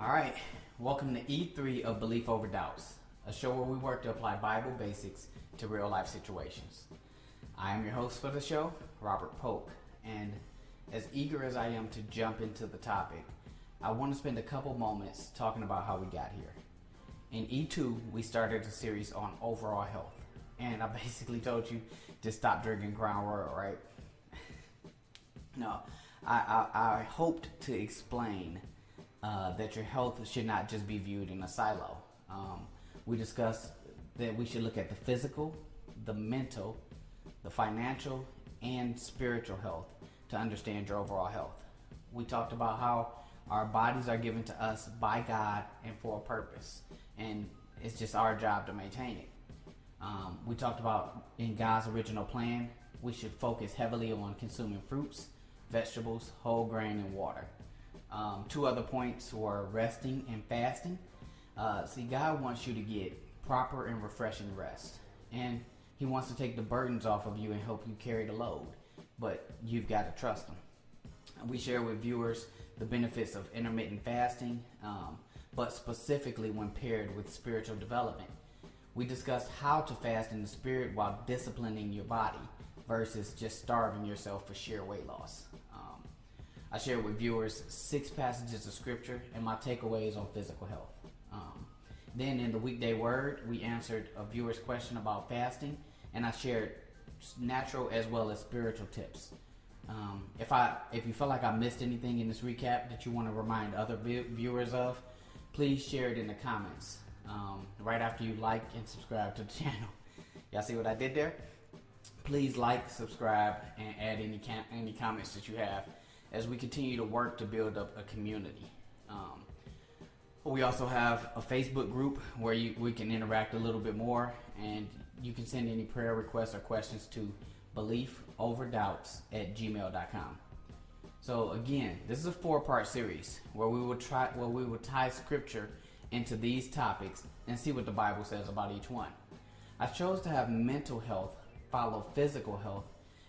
All right, welcome to E3 of Belief Over Doubts, a show where we work to apply Bible basics to real life situations. I am your host for the show, Robert Polk, and as eager as I am to jump into the topic, I want to spend a couple moments talking about how we got here. In E2, we started a series on overall health, and I basically told you to stop drinking Crown Royal, right? no, I, I, I hoped to explain uh, that your health should not just be viewed in a silo. Um, we discussed that we should look at the physical, the mental, the financial, and spiritual health to understand your overall health. We talked about how our bodies are given to us by God and for a purpose, and it's just our job to maintain it. Um, we talked about in God's original plan, we should focus heavily on consuming fruits, vegetables, whole grain, and water. Um, two other points were resting and fasting. Uh, see, God wants you to get proper and refreshing rest, and He wants to take the burdens off of you and help you carry the load, but you've got to trust Him. We share with viewers the benefits of intermittent fasting, um, but specifically when paired with spiritual development. We discussed how to fast in the spirit while disciplining your body versus just starving yourself for sheer weight loss. I share with viewers six passages of scripture and my takeaways on physical health. Um, then in the weekday word, we answered a viewer's question about fasting, and I shared natural as well as spiritual tips. Um, if I if you feel like I missed anything in this recap that you want to remind other viewers of, please share it in the comments um, right after you like and subscribe to the channel. Y'all see what I did there? Please like, subscribe, and add any any comments that you have as we continue to work to build up a community. Um, we also have a Facebook group where you, we can interact a little bit more, and you can send any prayer requests or questions to beliefoverdoubts at gmail.com. So again, this is a four-part series where we will try where we will tie scripture into these topics and see what the Bible says about each one. I chose to have mental health follow physical health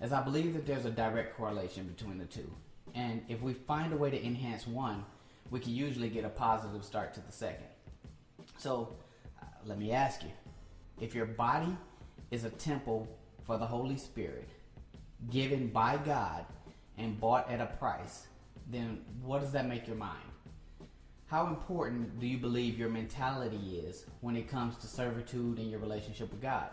as I believe that there's a direct correlation between the two. And if we find a way to enhance one, we can usually get a positive start to the second. So, uh, let me ask you if your body is a temple for the Holy Spirit, given by God and bought at a price, then what does that make your mind? How important do you believe your mentality is when it comes to servitude and your relationship with God?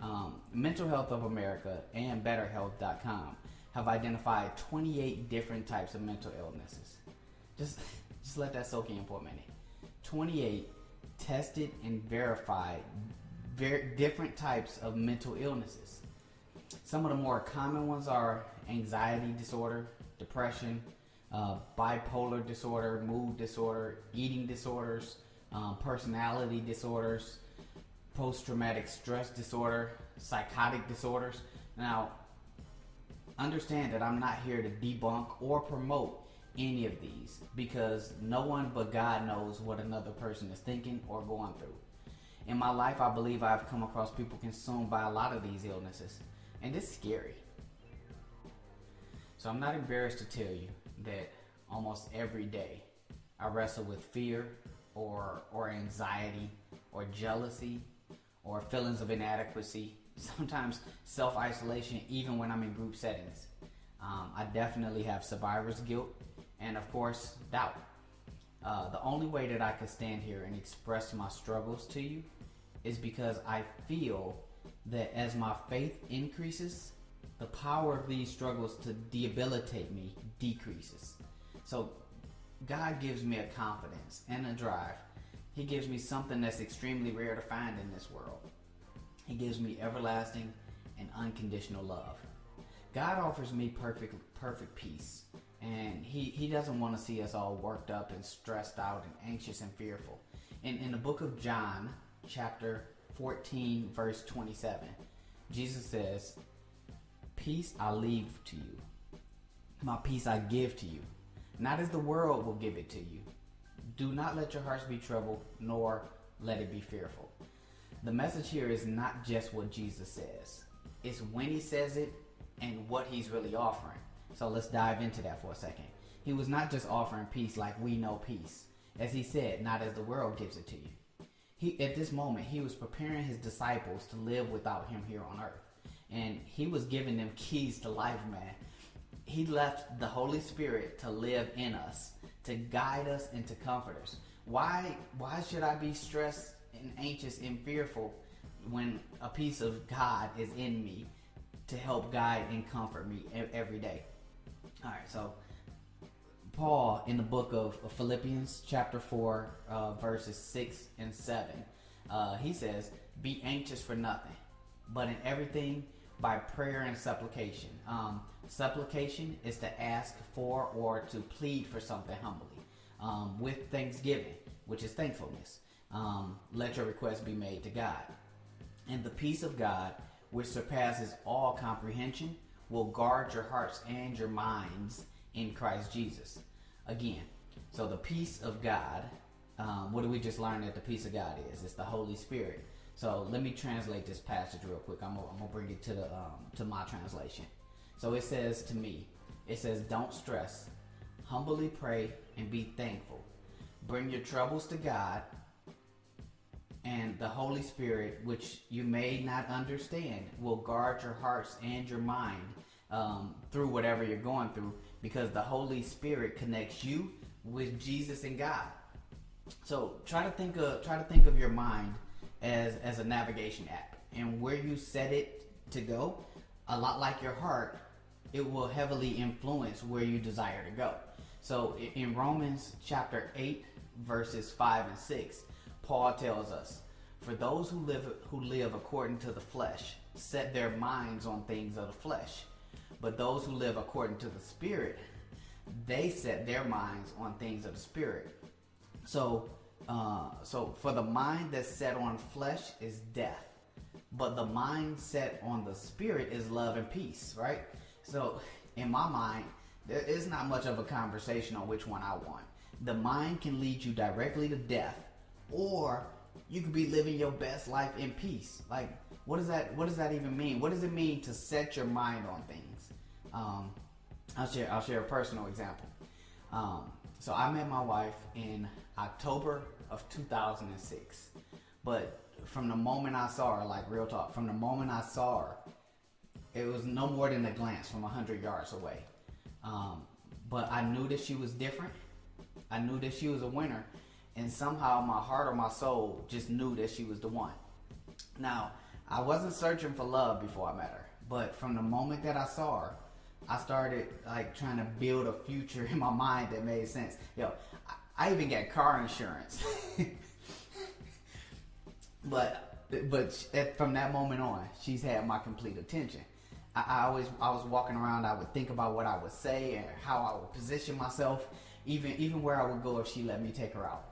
Um, Mental Health of America and BetterHealth.com have identified 28 different types of mental illnesses. Just, just let that soak in for a minute. 28 tested and verified very different types of mental illnesses. Some of the more common ones are anxiety disorder, depression, uh, bipolar disorder, mood disorder, eating disorders, um, personality disorders, post traumatic stress disorder, psychotic disorders. Now, understand that I'm not here to debunk or promote any of these because no one but God knows what another person is thinking or going through. In my life, I believe I've come across people consumed by a lot of these illnesses, and it's scary. So I'm not embarrassed to tell you that almost every day I wrestle with fear or or anxiety or jealousy or feelings of inadequacy sometimes self isolation, even when I'm in group settings. Um, I definitely have survivor's guilt and, of course, doubt. Uh, the only way that I can stand here and express my struggles to you is because I feel that as my faith increases, the power of these struggles to debilitate me decreases. So, God gives me a confidence and a drive. He gives me something that's extremely rare to find in this world. He gives me everlasting and unconditional love. God offers me perfect perfect peace. And he, he doesn't want to see us all worked up and stressed out and anxious and fearful. In, in the book of John, chapter 14, verse 27, Jesus says, Peace I leave to you, my peace I give to you, not as the world will give it to you. Do not let your hearts be troubled, nor let it be fearful the message here is not just what Jesus says, it's when he says it and what he's really offering. So let's dive into that for a second. He was not just offering peace like we know peace. as he said, not as the world gives it to you. He, at this moment, he was preparing his disciples to live without him here on earth. And he was giving them keys to life, man. He left the Holy Spirit to live in us, to guide us and to comfort us. Why, why should I be stressed and anxious and fearful when a piece of God is in me to help guide and comfort me every day? All right, so Paul in the book of Philippians, chapter 4, uh, verses 6 and 7, uh, he says, Be anxious for nothing, but in everything by prayer and supplication. Um, supplication is to ask for or to plead for something humbly um, with thanksgiving, which is thankfulness. Um, let your request be made to God. And the peace of God, which surpasses all comprehension, will guard your hearts and your minds in Christ Jesus. Again, so the peace of God, um, what do we just learn that the peace of God is? It's the Holy Spirit. So let me translate this passage real quick. I'm gonna, bring it to the um, to my translation. So it says to me, it says, "Don't stress, humbly pray and be thankful. Bring your troubles to God, and the Holy Spirit, which you may not understand, will guard your hearts and your mind um, through whatever you're going through because the Holy Spirit connects you with Jesus and God. So try to think of try to think of your mind as as a navigation app, and where you set it to go, a lot like your heart, it will heavily influence where you desire to go. So in Romans chapter eight, verses five and six, Paul tells us, "For those who live who live according to the flesh set their minds on things of the flesh." But those who live according to the Spirit, they set their minds on things of the Spirit. So, uh, so for the mind that's set on flesh is death, but the mind set on the Spirit is love and peace. Right. So, in my mind, there is not much of a conversation on which one I want. The mind can lead you directly to death, or you could be living your best life in peace. Like, what does that? What does that even mean? What does it mean to set your mind on things? Um, I'll share. I'll share a personal example. Um, so I met my wife in October of 2006, but from the moment I saw her, like real talk, from the moment I saw her, it was no more than a glance from 100 yards away. Um, but I knew that she was different. I knew that she was a winner, and somehow my heart or my soul just knew that she was the one. Now, I wasn't searching for love before I met her, but from the moment that I saw her, I started like trying to build a future in my mind that made sense. Yo, I, even got car insurance. but but from that moment on, she's had my complete attention. I, I, always I was walking around. I would think about what I would say and how I would position myself, even even where I would go if she let me take her out.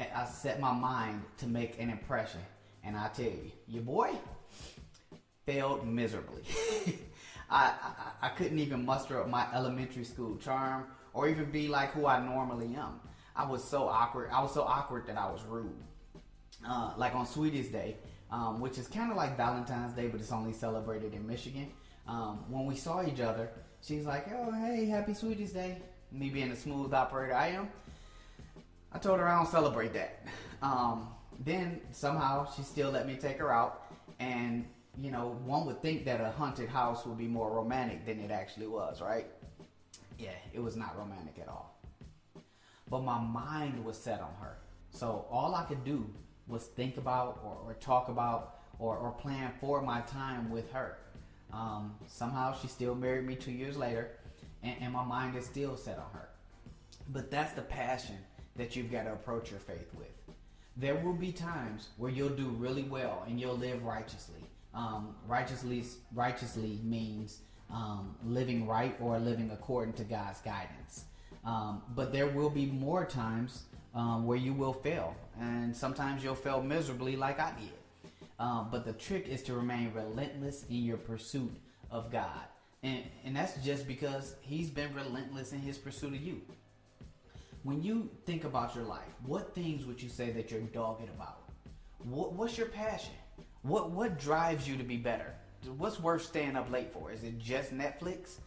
And I set my mind to make an impression. And I tell you, your boy failed miserably. I, I, I couldn't even muster up my elementary school charm or even be like who I normally am. I was so awkward. I was so awkward that I was rude. Uh, like on Sweetest Day, um, which is kind of like Valentine's Day, but it's only celebrated in Michigan. Um, when we saw each other, she's like, "Oh, hey, happy Sweetest Day." Me being a smooth operator I am, I told her I don't celebrate that. Um, then somehow she still let me take her out, and you know, one would think that a haunted house would be more romantic than it actually was, right? Yeah, it was not romantic at all. But my mind was set on her. So all I could do was think about or, or talk about or, or, plan for my time with her. Um, somehow she still married me two years later, and, and my mind is still set on her. But that's the passion that you've got to approach your faith with. There will be times where you'll do really well and you'll live righteously um, righteously righteously means um, living right or living according to God's guidance. Um, but there will be more times um, where you will fail, and sometimes you'll fail miserably, like I did. Um, but the trick is to remain relentless in your pursuit of God, and and that's just because He's been relentless in His pursuit of you. When you think about your life, what things would you say that you're dogged about? What, what's your passion? What what drives you to be better? What's worth staying up late for? Is it just Netflix?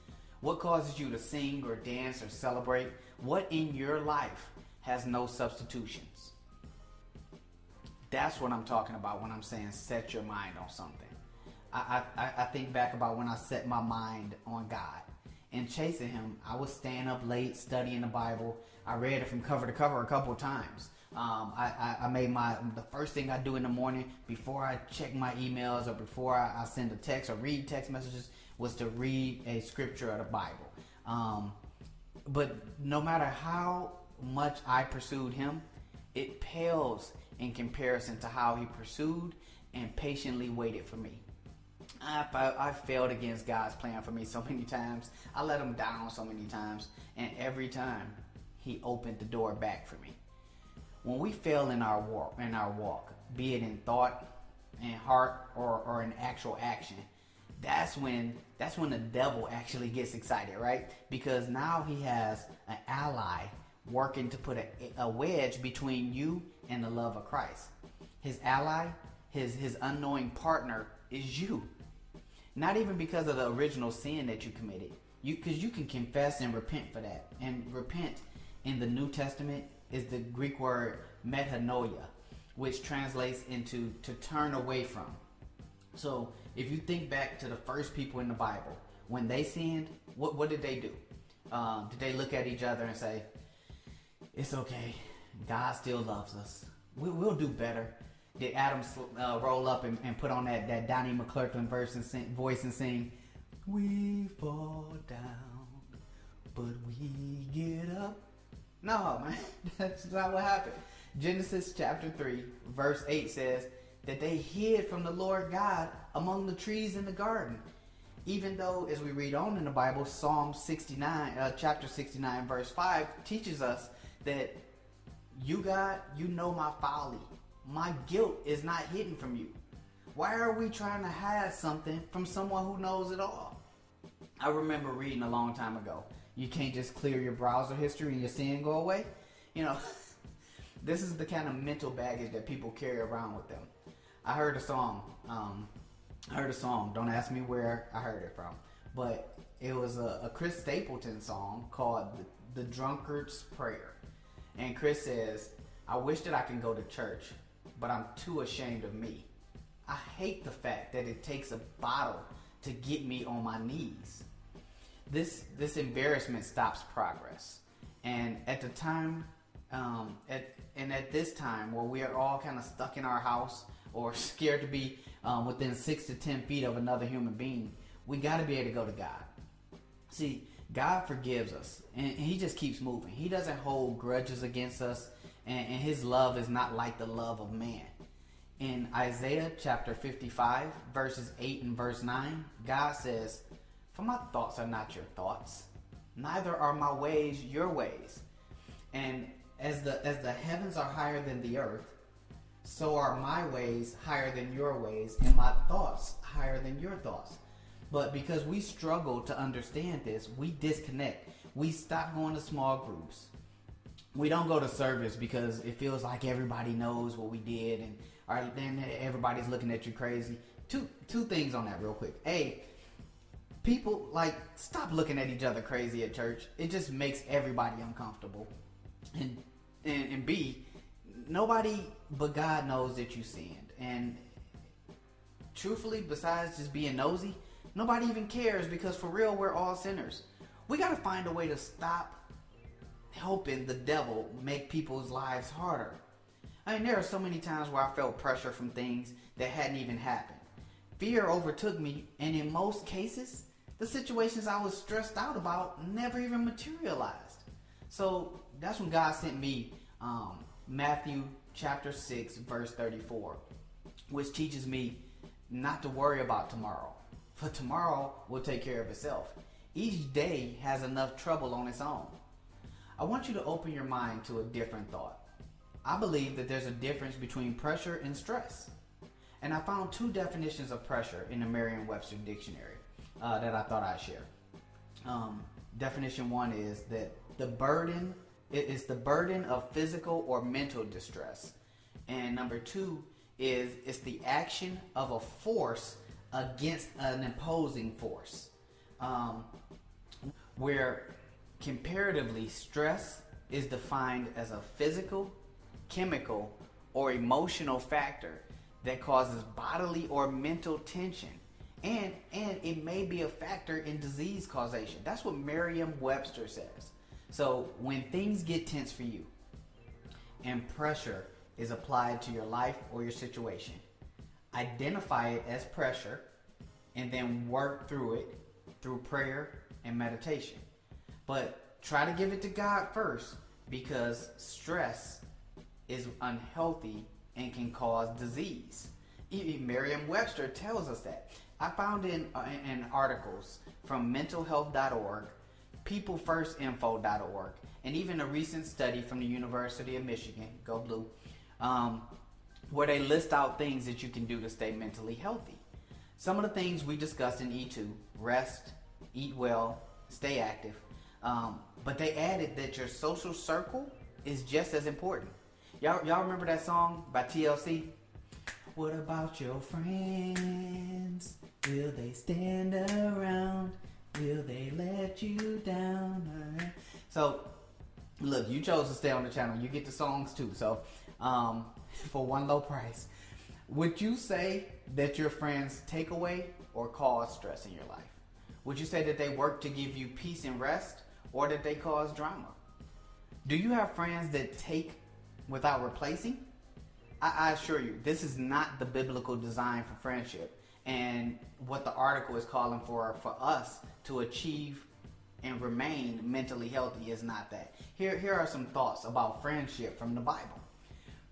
What causes you to sing or dance or celebrate? What in your life has no substitutions. That's what I'm talking about when I'm saying set your mind on something. I, I, I think back about when I set my mind on God and chasing Him. I was staying up late studying the Bible. I read it from cover to cover a couple of times. Um, I, I, I, made my the first thing I do in the morning before I check my emails or before I, I send a text or read text messages was to read a scripture of the Bible. Um, but no matter how much I pursued him, it pales in comparison to how he pursued and patiently waited for me. I, failed against God's plan for me so many times. I let him down so many times. And every time, he opened the door back for me. When we fail in our walk, in our walk, be it in thought, in heart, or, or in actual action, that's when that's when the devil actually gets excited, right? Because now he has an ally working to put a, a wedge between you and the love of Christ. His ally, his his unknowing partner is you. Not even because of the original sin that you committed. You because you can confess and repent for that. And repent in the New Testament is the Greek word metanoia, which translates into to turn away from. So if you think back to the first people in the Bible, when they sinned, what what did they do? Um, did they look at each other and say, "It's okay, God still loves us. We, will do better"? Did Adam uh, roll up and, and, put on that that Donnie McClurkin verse and sing, voice and sing, "We fall down, but we get up"? No, man, that's not what happened. Genesis chapter three, verse eight says that they hid from the Lord God among the trees in the garden. Even though, as we read on in the Bible, Psalm 69, uh, chapter 69, verse 5 teaches us that you, God, you know my folly. My guilt is not hidden from you. Why are we trying to hide something from someone who knows it all? I remember reading a long time ago. You can't just clear your browser history and your sin go away. You know, this is the kind of mental baggage that people carry around with them. I heard a song. Um, I heard a song. Don't ask me where I heard it from, but it was a, a Chris Stapleton song called the, the Drunkard's Prayer. And Chris says, I wish that I can go to church, but I'm too ashamed of me. I hate the fact that it takes a bottle to get me on my knees. This this embarrassment stops progress. And at the time, um, at and at this time where we are all kind of stuck in our house or scared to be um, within six to ten feet of another human being, we got to be able to go to God. See, God forgives us, and, He just keeps moving. He doesn't hold grudges against us, and, and His love is not like the love of man. In Isaiah chapter 55, verses 8 and verse 9, God says, For my thoughts are not your thoughts, neither are my ways your ways. And as the as the heavens are higher than the earth, so are my ways higher than your ways, and my thoughts higher than your thoughts. But because we struggle to understand this, we disconnect. We stop going to small groups. We don't go to service because it feels like everybody knows what we did, and then everybody's looking at you crazy. Two two things on that real quick. A people like stop looking at each other crazy at church. It just makes everybody uncomfortable. And and, and B, nobody but God knows that you sinned. And truthfully, besides just being nosy, nobody even cares because for real, we're all sinners. We got to find a way to stop helping the devil make people's lives harder. I mean, there are so many times where I felt pressure from things that hadn't even happened. Fear overtook me, and in most cases, the situations I was stressed out about never even materialized. So that's when God sent me um, Matthew chapter 6, verse 34, which teaches me not to worry about tomorrow, for tomorrow will take care of itself. Each day has enough trouble on its own. I want you to open your mind to a different thought. I believe that there's a difference between pressure and stress. And I found two definitions of pressure in the Merriam Webster Dictionary uh, that I thought I'd share. Um, definition one is that the burden it is the burden of physical or mental distress. And number two is it's the action of a force against an imposing force. Um, where comparatively stress is defined as a physical, chemical, or emotional factor that causes bodily or mental tension. And, and it may be a factor in disease causation. That's what Merriam Webster says. So when things get tense for you and pressure is applied to your life or your situation, identify it as pressure and then work through it through prayer and meditation. But try to give it to God first because stress is unhealthy and can cause disease. Even Merriam-Webster tells us that. I found in, uh, in articles from mentalhealth.org, peoplefirstinfo.org, and even a recent study from the University of Michigan, go blue, um, where they list out things that you can do to stay mentally healthy. Some of the things we discussed in E2 rest, eat well, stay active. Um, but they added that your social circle is just as important. Y'all, y'all remember that song by TLC? What about your friends? Will they stand around? Will they let you down? So, look, you chose to stay on the channel. You get the songs too. So, um, for one low price, would you say that your friends take away or cause stress in your life? Would you say that they work to give you peace and rest or that they cause drama? Do you have friends that take without replacing? I, I assure you, this is not the biblical design for friendship. And what the article is calling for for us to achieve and remain mentally healthy is not that. Here, here are some thoughts about friendship from the Bible.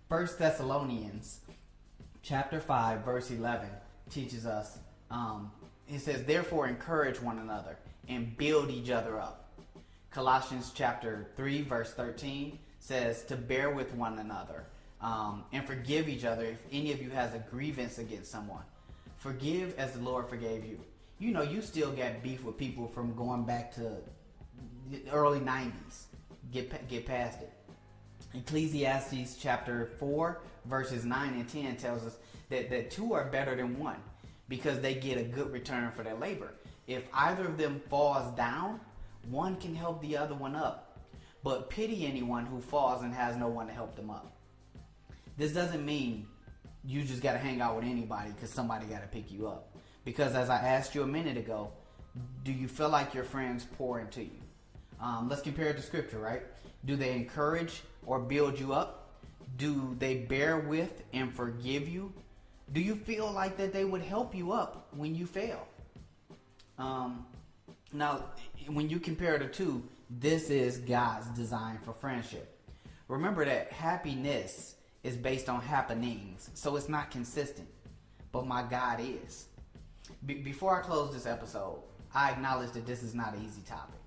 First Thessalonians chapter 5, verse 11 teaches us, um, it says, therefore encourage one another and build each other up. Colossians chapter 3, verse 13 says to bear with one another um, and forgive each other if any of you has a grievance against someone. Forgive as the Lord forgave you. You know, you still got beef with people from going back to the early 90s. Get, get past it. Ecclesiastes chapter 4, verses 9 and 10 tells us that, that two are better than one because they get a good return for their labor. If either of them falls down, one can help the other one up. But pity anyone who falls and has no one to help them up. This doesn't mean you just got to hang out with anybody because somebody got to pick you up. Because as I asked you a minute ago, do you feel like your friends pour into you? Um, let's compare it to scripture, right? Do they encourage or build you up? Do they bear with and forgive you? Do you feel like that they would help you up when you fail? Um, now, when you compare the two, this is God's design for friendship. Remember that happiness is based on happenings, so it's not consistent. But my God is. Be- before I close this episode, I acknowledge that this is not an easy topic.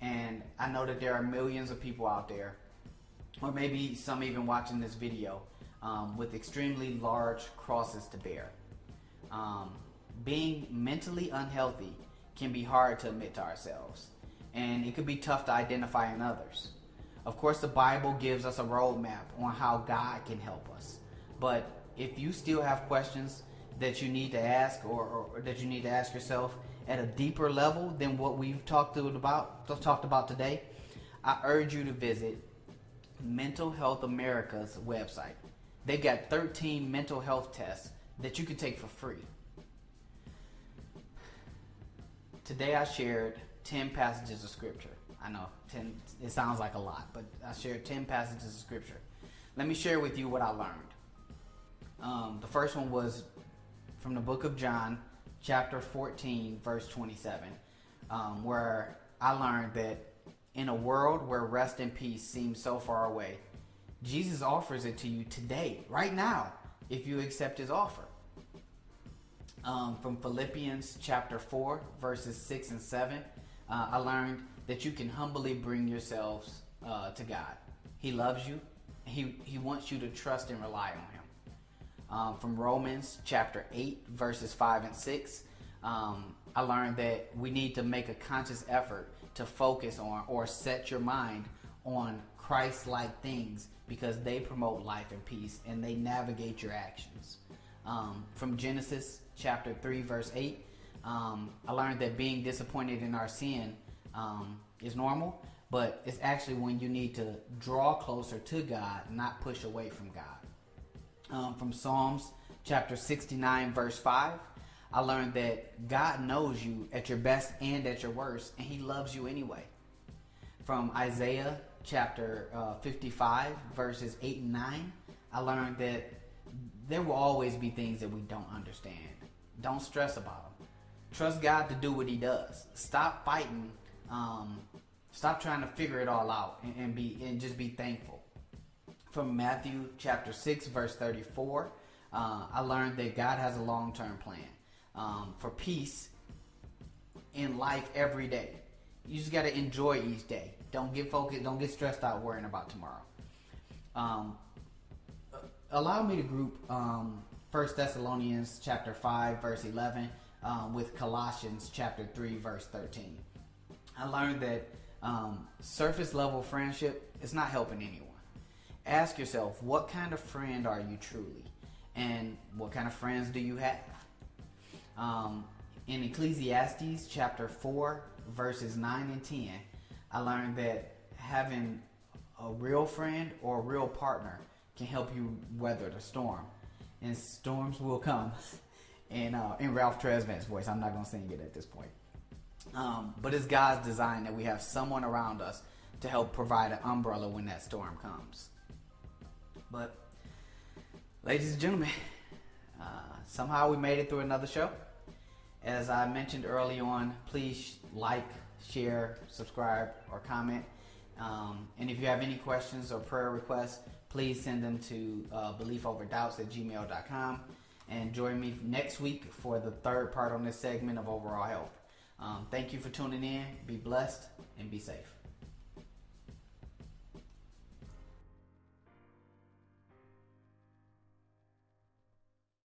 And I know that there are millions of people out there, or maybe some even watching this video, um, with extremely large crosses to bear. Um, being mentally unhealthy can be hard to admit to ourselves, and it could be tough to identify in others. Of course, the Bible gives us a roadmap on how God can help us. But if you still have questions that you need to ask or, or that you need to ask yourself at a deeper level than what we've talked about talked about today, I urge you to visit Mental Health America's website. They've got 13 mental health tests that you can take for free. Today I shared 10 passages of scripture. I know 10 it sounds like a lot, but I shared 10 passages of scripture. Let me share with you what I learned. Um, the first one was from the book of John, chapter 14, verse 27, um, where I learned that in a world where rest and peace seem so far away, Jesus offers it to you today, right now, if you accept his offer um, from Philippians chapter 4, verses 6 and 7, uh, I learned that you can humbly bring yourselves uh, to God. He loves you, he, he wants you to trust and rely on Him. Um, from Romans chapter 8, verses 5 and 6, um, I learned that we need to make a conscious effort to focus on or set your mind on Christ like things because they promote life and peace and they navigate your actions. Um, from Genesis chapter 3, verse 8, um, I learned that being disappointed in our sin um, is normal, but it's actually when you need to draw closer to God, not push away from God. Um, from Psalms chapter 69, verse 5, I learned that God knows you at your best and at your worst, and He loves you anyway. From Isaiah chapter uh, 55, verses 8 and 9, I learned that there will always be things that we don't understand. Don't stress about them. Trust God to do what He does. Stop fighting. Um, stop trying to figure it all out and, and be and just be thankful. From Matthew chapter 6, verse 34, uh, I learned that God has a long term plan um, for peace in life every day. You just got to enjoy each day. Don't get focused. Don't get stressed out worrying about tomorrow. Um, allow me to group um, 1 Thessalonians chapter 5 verse 11 um, with Colossians chapter 3 verse 13. I learned that um, surface level friendship is not helping anyone. Ask yourself, what kind of friend are you truly? And what kind of friends do you have? Um, in Ecclesiastes chapter 4 verses 9 and 10, I learned that having a real friend or a real partner can help you weather the storm. And storms will come. And uh, in Ralph Tresvant's voice, I'm not going to sing it at this point. Um, but it's God's design that we have someone around us to help provide an umbrella when that storm comes. But, ladies and gentlemen, uh, somehow we made it through another show. As I mentioned early on, please like, share, subscribe, or comment. Um, and if you have any questions or prayer requests, please send them to uh, at gmail.com. And join me next week for the third part on this segment of overall health. Um, thank you for tuning in. Be blessed and be safe.